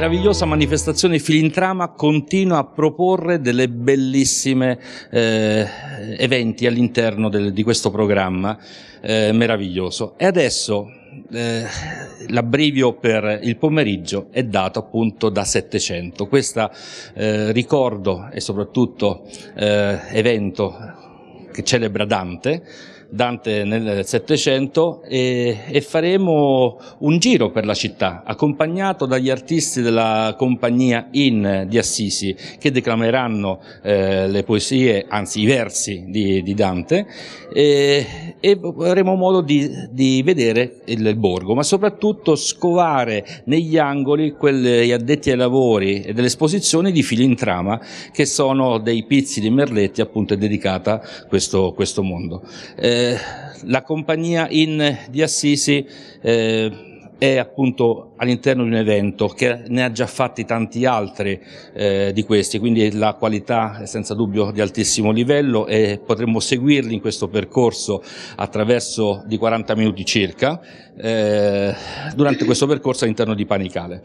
meravigliosa manifestazione Filintrama continua a proporre delle bellissime eh, eventi all'interno di questo programma eh, meraviglioso. E adesso eh, l'abbrivio per il pomeriggio è dato appunto da 700. Questo eh, ricordo e soprattutto eh, evento che celebra Dante Dante nel Settecento e, e, faremo un giro per la città accompagnato dagli artisti della compagnia In di Assisi che declameranno eh, le poesie, anzi i versi di, di Dante e, e, avremo modo di, di vedere il, il, borgo ma soprattutto scovare negli angoli quelli addetti ai lavori e delle esposizioni di fili in trama che sono dei pizzi di merletti appunto dedicata a questo, questo mondo. Eh, la compagnia in di Assisi eh, è appunto all'interno di un evento che ne ha già fatti tanti altri eh, di questi, quindi la qualità è senza dubbio di altissimo livello e potremmo seguirli in questo percorso attraverso di 40 minuti circa eh, durante questo percorso all'interno di Panicale.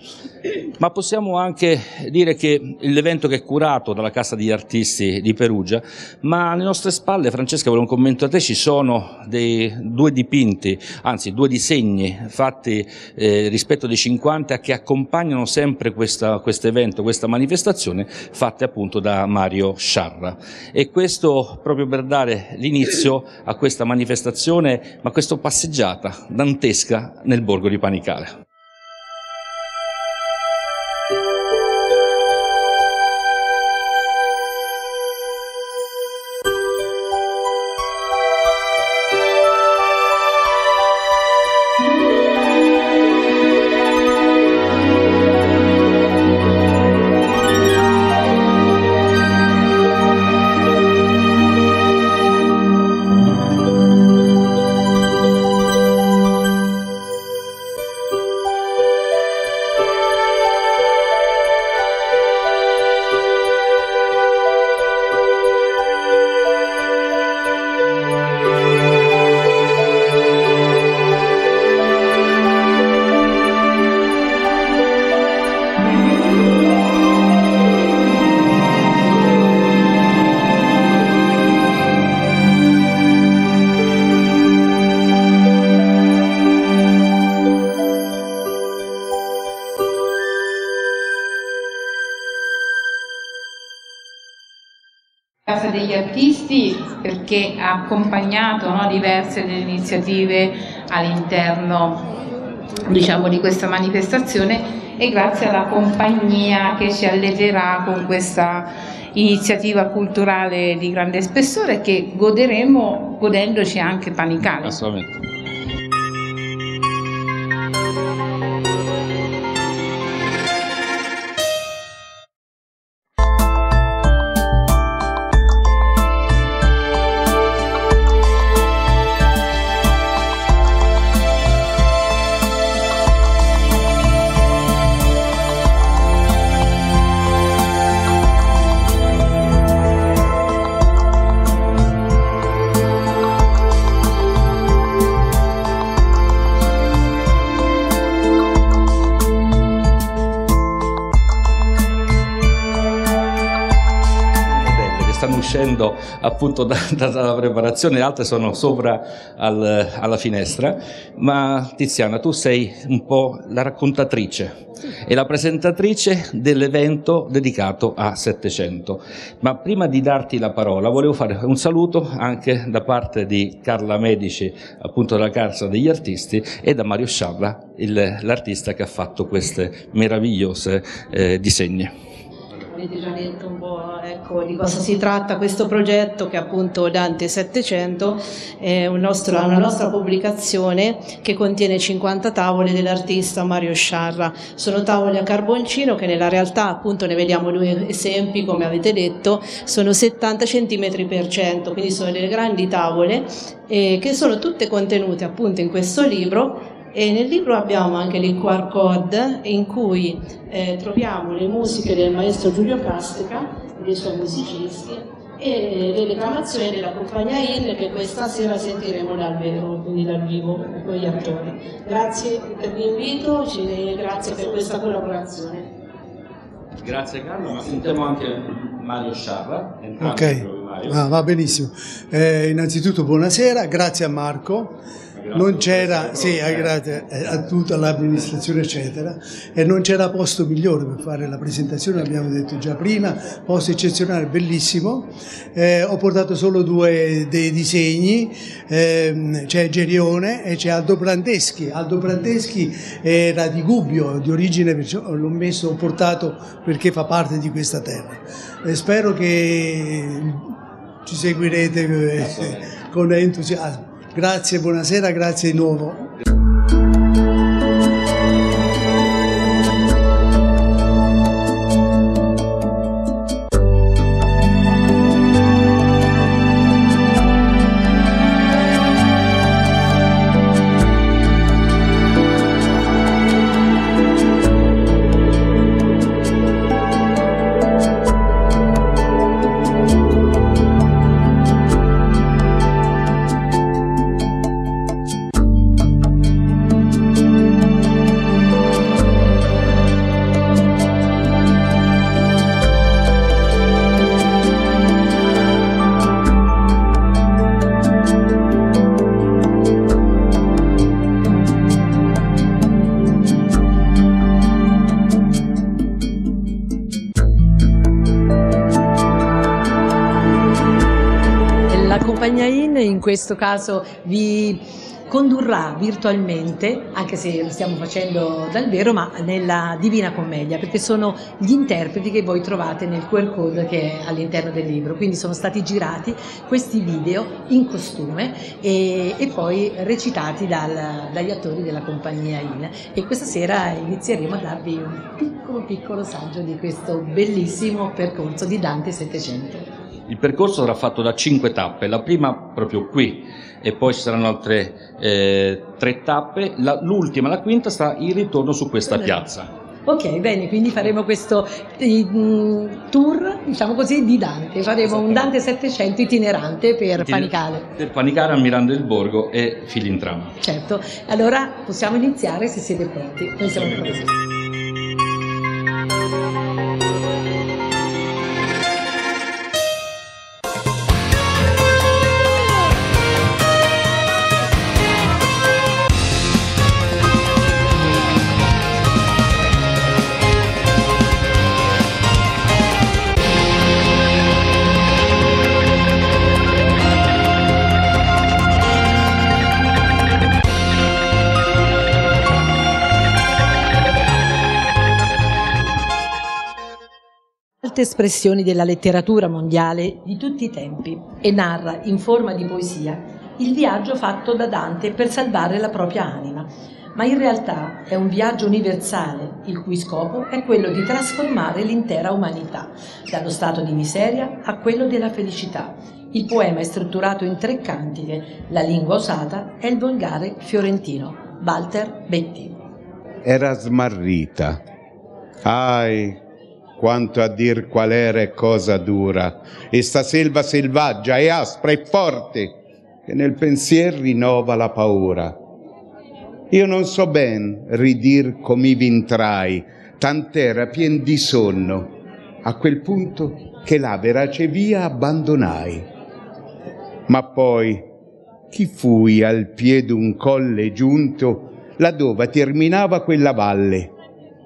Ma possiamo anche dire che l'evento che è curato dalla Casa degli Artisti di Perugia, ma alle nostre spalle, Francesca, per un commento a te, ci sono dei, due dipinti, anzi due disegni fatti eh, rispetto dei 50 che accompagnano sempre questo evento, questa manifestazione, fatte appunto da Mario Sciarra. E questo proprio per dare l'inizio a questa manifestazione, ma questa passeggiata dantesca nel borgo di Panicale. Che ha accompagnato no, diverse delle iniziative all'interno diciamo, di questa manifestazione e grazie alla compagnia che ci alleggerà con questa iniziativa culturale di grande spessore che goderemo godendoci anche panicale. Assolutamente. Uscendo appunto da, dalla preparazione, le altre sono sopra al, alla finestra, ma Tiziana tu sei un po' la raccontatrice e la presentatrice dell'evento dedicato a 700. Ma prima di darti la parola volevo fare un saluto anche da parte di Carla Medici, appunto della Casa degli Artisti, e da Mario Sciabra, l'artista che ha fatto queste meravigliose eh, disegni avete già detto un po' ecco, di cosa si tratta questo progetto che è appunto Dante 700 è un nostro, una nostra pubblicazione che contiene 50 tavole dell'artista Mario Sciarra. Sono tavole a carboncino che nella realtà appunto ne vediamo due esempi come avete detto, sono 70 cm per cento, quindi sono delle grandi tavole eh, che sono tutte contenute appunto in questo libro e nel libro abbiamo anche il QR code in cui eh, troviamo le musiche del maestro Giulio Castica, dei suoi musicisti, e le declamazioni della compagnia IN che questa sera sentiremo dal vero, quindi dal vivo con gli attori. Grazie per l'invito, grazie per questa collaborazione. Grazie Carlo, ma sentiamo anche Mario Sciarra. Ok, ah, va benissimo. Eh, innanzitutto buonasera, grazie a Marco non c'era, sì, grazie eh, a tutta l'amministrazione eccetera, e non c'era posto migliore per fare la presentazione, l'abbiamo detto già prima, posto eccezionale, bellissimo, eh, ho portato solo due dei disegni, eh, c'è Gerione e c'è Aldo Brandeschi, Aldo Brandeschi era di Gubbio, di origine, l'ho messo, ho portato perché fa parte di questa terra. E spero che ci seguirete eh, con entusiasmo. Grazie, buonasera, grazie di nuovo. Questo caso vi condurrà virtualmente, anche se lo stiamo facendo dal vero, ma nella Divina Commedia, perché sono gli interpreti che voi trovate nel QR code che è all'interno del libro. Quindi sono stati girati questi video in costume e, e poi recitati dal, dagli attori della compagnia IN. E questa sera inizieremo a darvi un piccolo piccolo saggio di questo bellissimo percorso di Dante 700. Il percorso sarà fatto da cinque tappe, la prima proprio qui e poi ci saranno altre eh, tre tappe, la, l'ultima, la quinta, sarà il ritorno su questa piazza. Ok, bene, quindi faremo questo eh, tour, diciamo così, di Dante. Faremo un Dante 700 itinerante per Itiner- Panicale. Per Panicale, ammirando il borgo e Filintrama. Certo, allora possiamo iniziare se siete pronti. Noi siamo pronti. Alte espressioni della letteratura mondiale di tutti i tempi e narra in forma di poesia il viaggio fatto da Dante per salvare la propria anima. Ma in realtà è un viaggio universale, il cui scopo è quello di trasformare l'intera umanità, dallo stato di miseria a quello della felicità. Il poema è strutturato in tre cantiche, la lingua usata è il volgare fiorentino. Walter Betti. Era smarrita. Ai, quanto a dir qual era e cosa dura, esta selva selvaggia e aspra e forte, che nel pensier rinnova la paura. Io non so ben ridir come vintrai, tant'era pien di sonno, a quel punto che la verace via abbandonai. Ma poi, chi fui al piede un colle giunto, laddove terminava quella valle,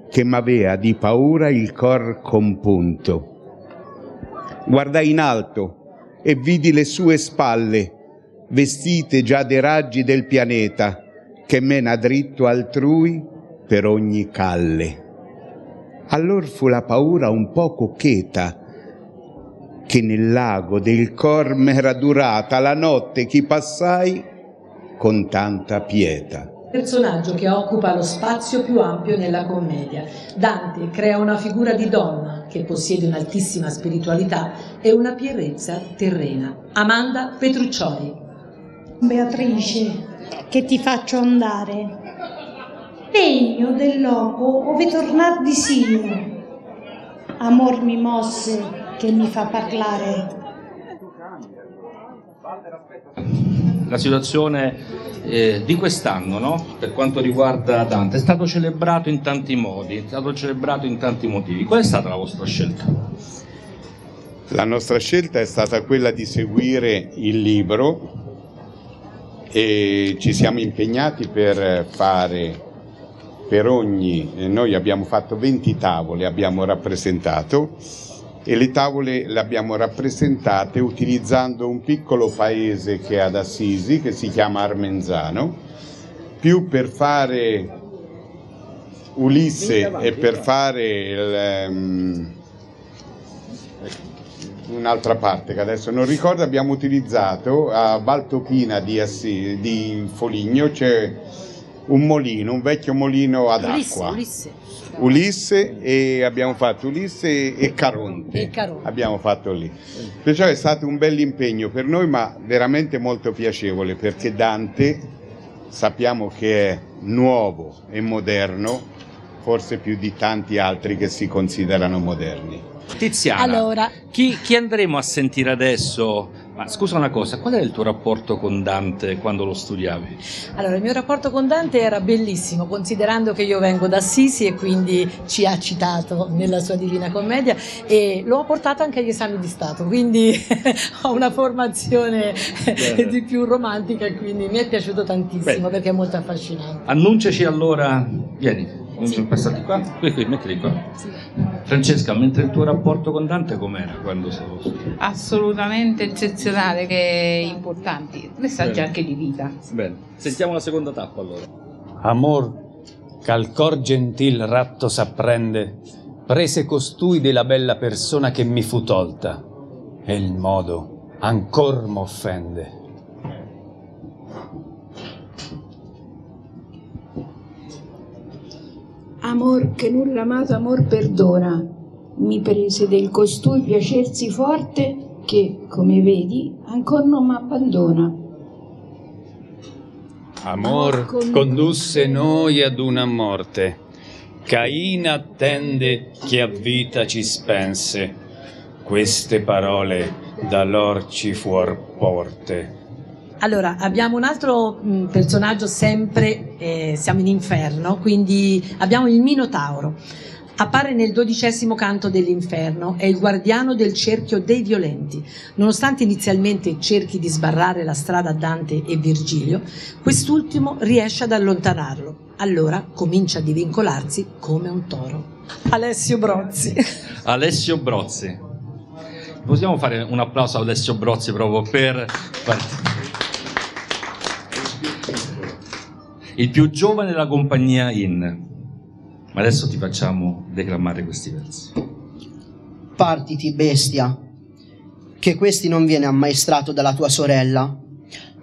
che m'avea di paura il cor compunto. Guardai in alto e vidi le sue spalle, vestite già dei raggi del pianeta, che mena dritto altrui per ogni calle. Allor fu la paura un poco cheta, che nel lago del cor m'era durata la notte che passai con tanta pietà personaggio che occupa lo spazio più ampio nella commedia. Dante crea una figura di donna che possiede un'altissima spiritualità e una pierrezza terrena. Amanda Petruccioli. Beatrice, che ti faccio andare. Pegno del loco ove tornar di sino. Amor mi mosse che mi fa parlare. La situazione eh, di quest'anno, no? per quanto riguarda Dante, è stato celebrato in tanti modi, è stato celebrato in tanti motivi. Qual è stata la vostra scelta? La nostra scelta è stata quella di seguire il libro e ci siamo impegnati per fare per ogni, noi abbiamo fatto 20 tavole, abbiamo rappresentato e le tavole le abbiamo rappresentate utilizzando un piccolo paese che è ad Assisi, che si chiama Armenzano, più per fare Ulisse e per fare il, um, un'altra parte che adesso non ricordo, abbiamo utilizzato a Valtopina di, Assi, di Foligno, c'è un molino, un vecchio molino ad Ulisse, acqua. Ulisse. Ulisse e abbiamo fatto Ulisse e Caronte. E Caronte. Abbiamo fatto lì. Perciò è stato un bel impegno per noi, ma veramente molto piacevole perché Dante sappiamo che è nuovo e moderno, forse più di tanti altri che si considerano moderni. Tiziana, Allora. chi, chi andremo a sentire adesso? Ma scusa una cosa, qual era il tuo rapporto con Dante quando lo studiavi? Allora, il mio rapporto con Dante era bellissimo, considerando che io vengo da Assisi e quindi ci ha citato nella sua Divina Commedia e lo ha portato anche agli esami di Stato, quindi ho una formazione di più romantica e quindi mi è piaciuto tantissimo Bene. perché è molto affascinante. Annunciaci allora, vieni, passati qua, qui, qui, mettili qua. Francesca, mentre il tuo rapporto con Dante com'era quando sei? Assolutamente eccezionale, che importanti, messaggi Bene. anche di vita. Bene, sentiamo la seconda tappa allora. Amor, ch'al cor gentil ratto s'apprende, prese costui della bella persona che mi fu tolta, e il modo ancor m'offende. Amor che nulla amato amor perdona, mi prese del costui piacersi forte che, come vedi, ancor non m'abbandona. Amor condusse noi ad una morte. Cain attende che a vita ci spense. Queste parole da lor ci fuor porte. Allora, abbiamo un altro mh, personaggio sempre, eh, siamo in inferno, quindi abbiamo il Minotauro. Appare nel dodicesimo canto dell'inferno, è il guardiano del cerchio dei violenti. Nonostante inizialmente cerchi di sbarrare la strada a Dante e Virgilio, quest'ultimo riesce ad allontanarlo. Allora comincia a divincolarsi come un toro. Alessio Brozzi. Alessio Brozzi. Possiamo fare un applauso a Alessio Brozzi proprio per il più giovane della compagnia in. Ma adesso ti facciamo declamare questi versi. Partiti, bestia, che questi non viene ammaestrato dalla tua sorella,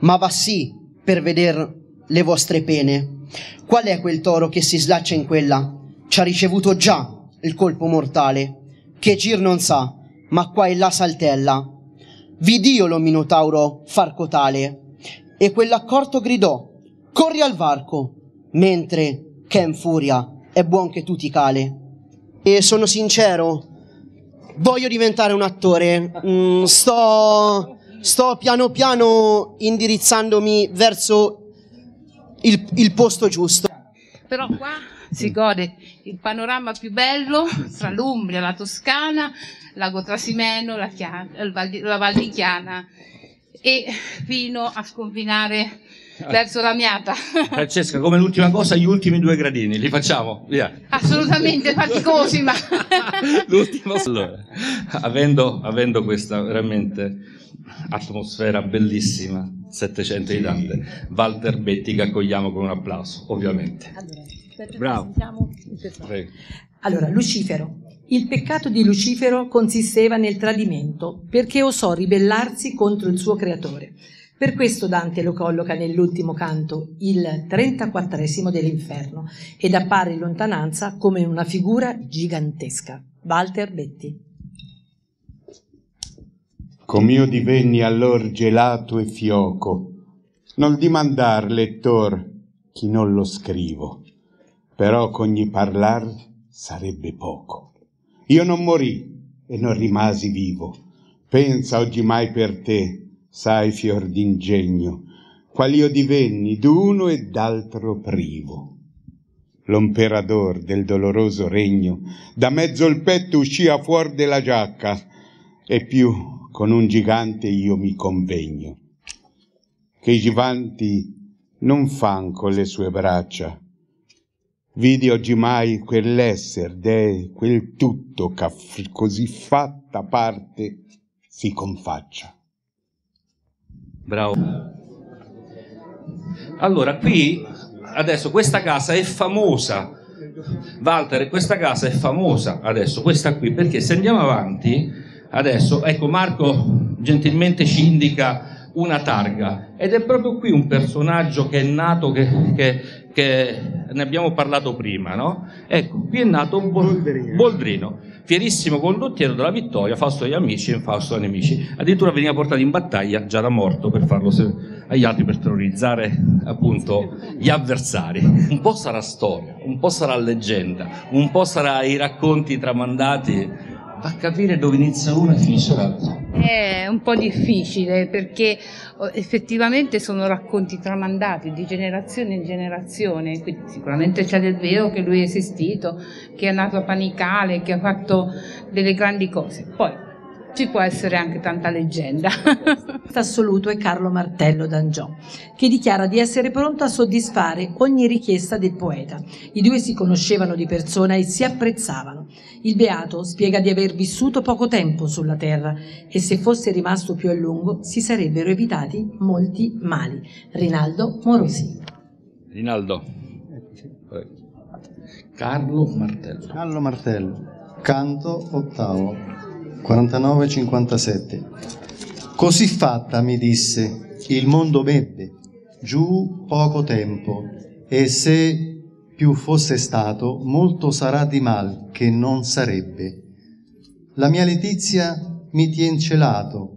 ma va sì per veder le vostre pene. Qual è quel toro che si slaccia in quella? Ci ha ricevuto già il colpo mortale, che gir non sa, ma qua e là saltella. Vidio lo minotauro farco tale, e quell'accorto gridò, corri al varco, mentre, in furia, è buon che tu ti cale. E sono sincero, voglio diventare un attore. Mm, sto, sto piano piano indirizzandomi verso il, il posto giusto. Però qua si gode il panorama più bello tra l'Umbria, la Toscana, Lago Trasimeno, la, Chia- il Val la Val di Chiana e fino a sconfinare verso la Miata. Francesca, come l'ultima cosa, gli ultimi due gradini, li facciamo? Via. Assolutamente faticosi, ma L'ultimo. Allora, avendo, avendo questa veramente atmosfera bellissima, 700 di Dante, Walter Betti che accogliamo con un applauso, ovviamente. Bravo. Prego. Allora, Lucifero. Il peccato di Lucifero consisteva nel tradimento, perché osò ribellarsi contro il suo creatore. Per questo Dante lo colloca nell'ultimo canto, il 34 dell'inferno, ed appare in lontananza come una figura gigantesca. Walter Betti. Com'io divenni allor gelato e fioco, non dimandar, lettor, chi non lo scrivo, però c'ogni parlar sarebbe poco. Io non morì e non rimasi vivo, pensa oggi mai per te, sai fior d'ingegno, qual io divenni d'uno e d'altro privo. L'imperador del doloroso regno da mezzo il petto uscia fuor della giacca e più con un gigante io mi convegno che i giganti non fan con le sue braccia vidi oggimai quell'esser de quel tutto che così fatta parte si confaccia bravo allora qui adesso questa casa è famosa Walter questa casa è famosa adesso questa qui perché se andiamo avanti adesso ecco Marco gentilmente ci indica una targa ed è proprio qui un personaggio che è nato, che, che, che ne abbiamo parlato prima, no? Ecco, qui è nato Boldrino. Boldrino, fierissimo condottiero della vittoria, Fausto agli amici e Fausto agli nemici, addirittura veniva portato in battaglia già da morto per farlo agli altri per terrorizzare appunto gli avversari. Un po' sarà storia, un po' sarà leggenda, un po' sarà i racconti tramandati a capire dove inizia uno e finisce l'altro. È un po' difficile perché oh, effettivamente sono racconti tramandati di generazione in generazione, quindi sicuramente c'è del vero che lui è esistito, che è nato a Panicale, che ha fatto delle grandi cose. Poi ci può essere anche tanta leggenda. Assoluto è Carlo Martello d'Angiò, che dichiara di essere pronto a soddisfare ogni richiesta del poeta. I due si conoscevano di persona e si apprezzavano. Il Beato spiega di aver vissuto poco tempo sulla terra e se fosse rimasto più a lungo si sarebbero evitati molti mali. Rinaldo Morosi. Rinaldo. Carlo Martello. Carlo Martello, canto ottavo. 49-57. Così fatta, mi disse, il mondo m'ebbe, giù poco tempo, e se più fosse stato, molto sarà di mal che non sarebbe. La mia letizia mi tien celato,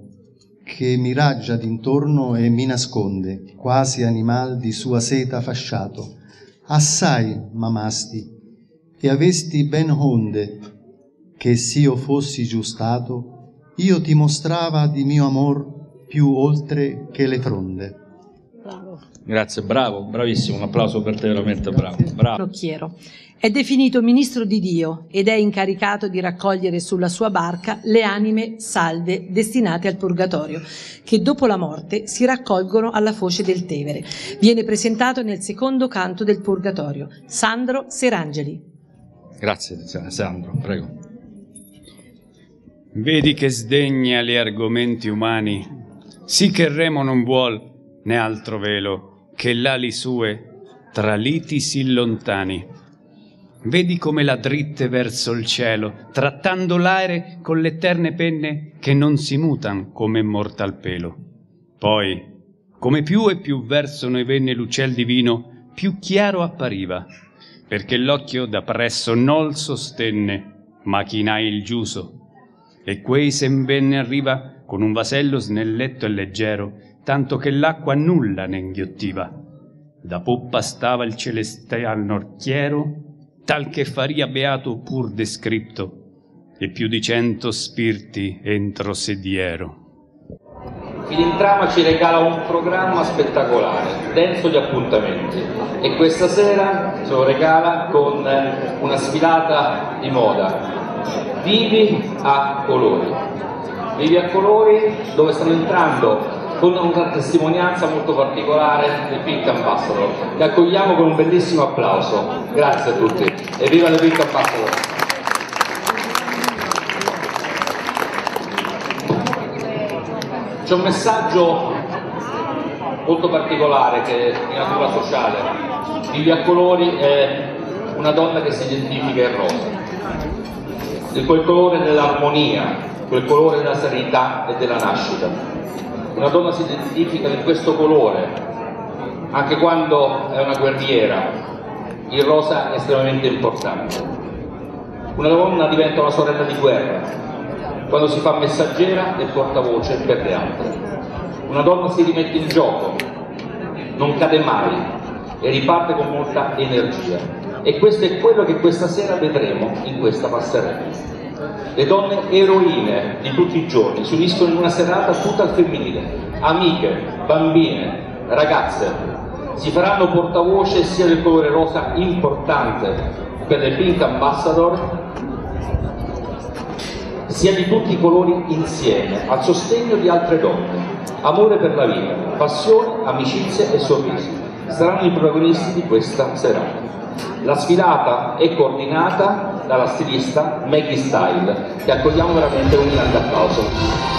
che mi raggia d'intorno e mi nasconde, quasi animal di sua seta fasciato. Assai m'amasti, e avesti ben onde, che s'io fossi giustato, io ti mostrava di mio amor più oltre che le fronde. Bravo. Grazie, bravo, bravissimo, un applauso per te, veramente bravo. bravo. Rocchiero. È definito ministro di Dio ed è incaricato di raccogliere sulla sua barca le anime salve destinate al purgatorio, che dopo la morte si raccolgono alla foce del Tevere. Viene presentato nel secondo canto del purgatorio. Sandro Serangeli. Grazie, Sandro, prego. Vedi che sdegna gli argomenti umani, sì che Remo non vuol né altro velo che l'ali sue tra liti si lontani. Vedi come la dritte verso il cielo, trattando l'aere con l'eterne penne che non si mutan come mortal pelo. Poi, come più e più verso noi venne l'uccel divino, più chiaro appariva, perché l'occhio da presso non sostenne, ma chinai il giuso, e quei sembenne arriva con un vasello snelletto e leggero, tanto che l'acqua nulla ne inghiottiva. Da poppa stava il celestial norchiero, tal che faria beato pur descritto, e più di cento spirti entro sediero. Filintrama ci regala un programma spettacolare, denso di appuntamenti e questa sera ce lo regala con una sfilata di moda, vivi a colori. Vivi a colori dove stanno entrando con una testimonianza molto particolare del Pink Ambassador, che accogliamo con un bellissimo applauso. Grazie a tutti e viva le Pink Ambassador! C'è un messaggio molto particolare che è di natura sociale. Vivi a colori è una donna che si identifica in rosa di quel colore dell'armonia, quel colore della serenità e della nascita. Una donna si identifica di questo colore, anche quando è una guerriera, il rosa è estremamente importante. Una donna diventa una sorella di guerra, quando si fa messaggera e portavoce per le altre. Una donna si rimette in gioco, non cade mai e riparte con molta energia. E questo è quello che questa sera vedremo in questa passerella. Le donne eroine di tutti i giorni si uniscono in una serata tutta al femminile, amiche, bambine, ragazze, si faranno portavoce sia del colore rosa importante per le Pink Ambassador sia di tutti i colori insieme, al sostegno di altre donne. Amore per la vita, passione, amicizie e sorrisi saranno i protagonisti di questa serata. La sfilata è coordinata dalla stilista Maggie Style, che accogliamo veramente un grande applauso.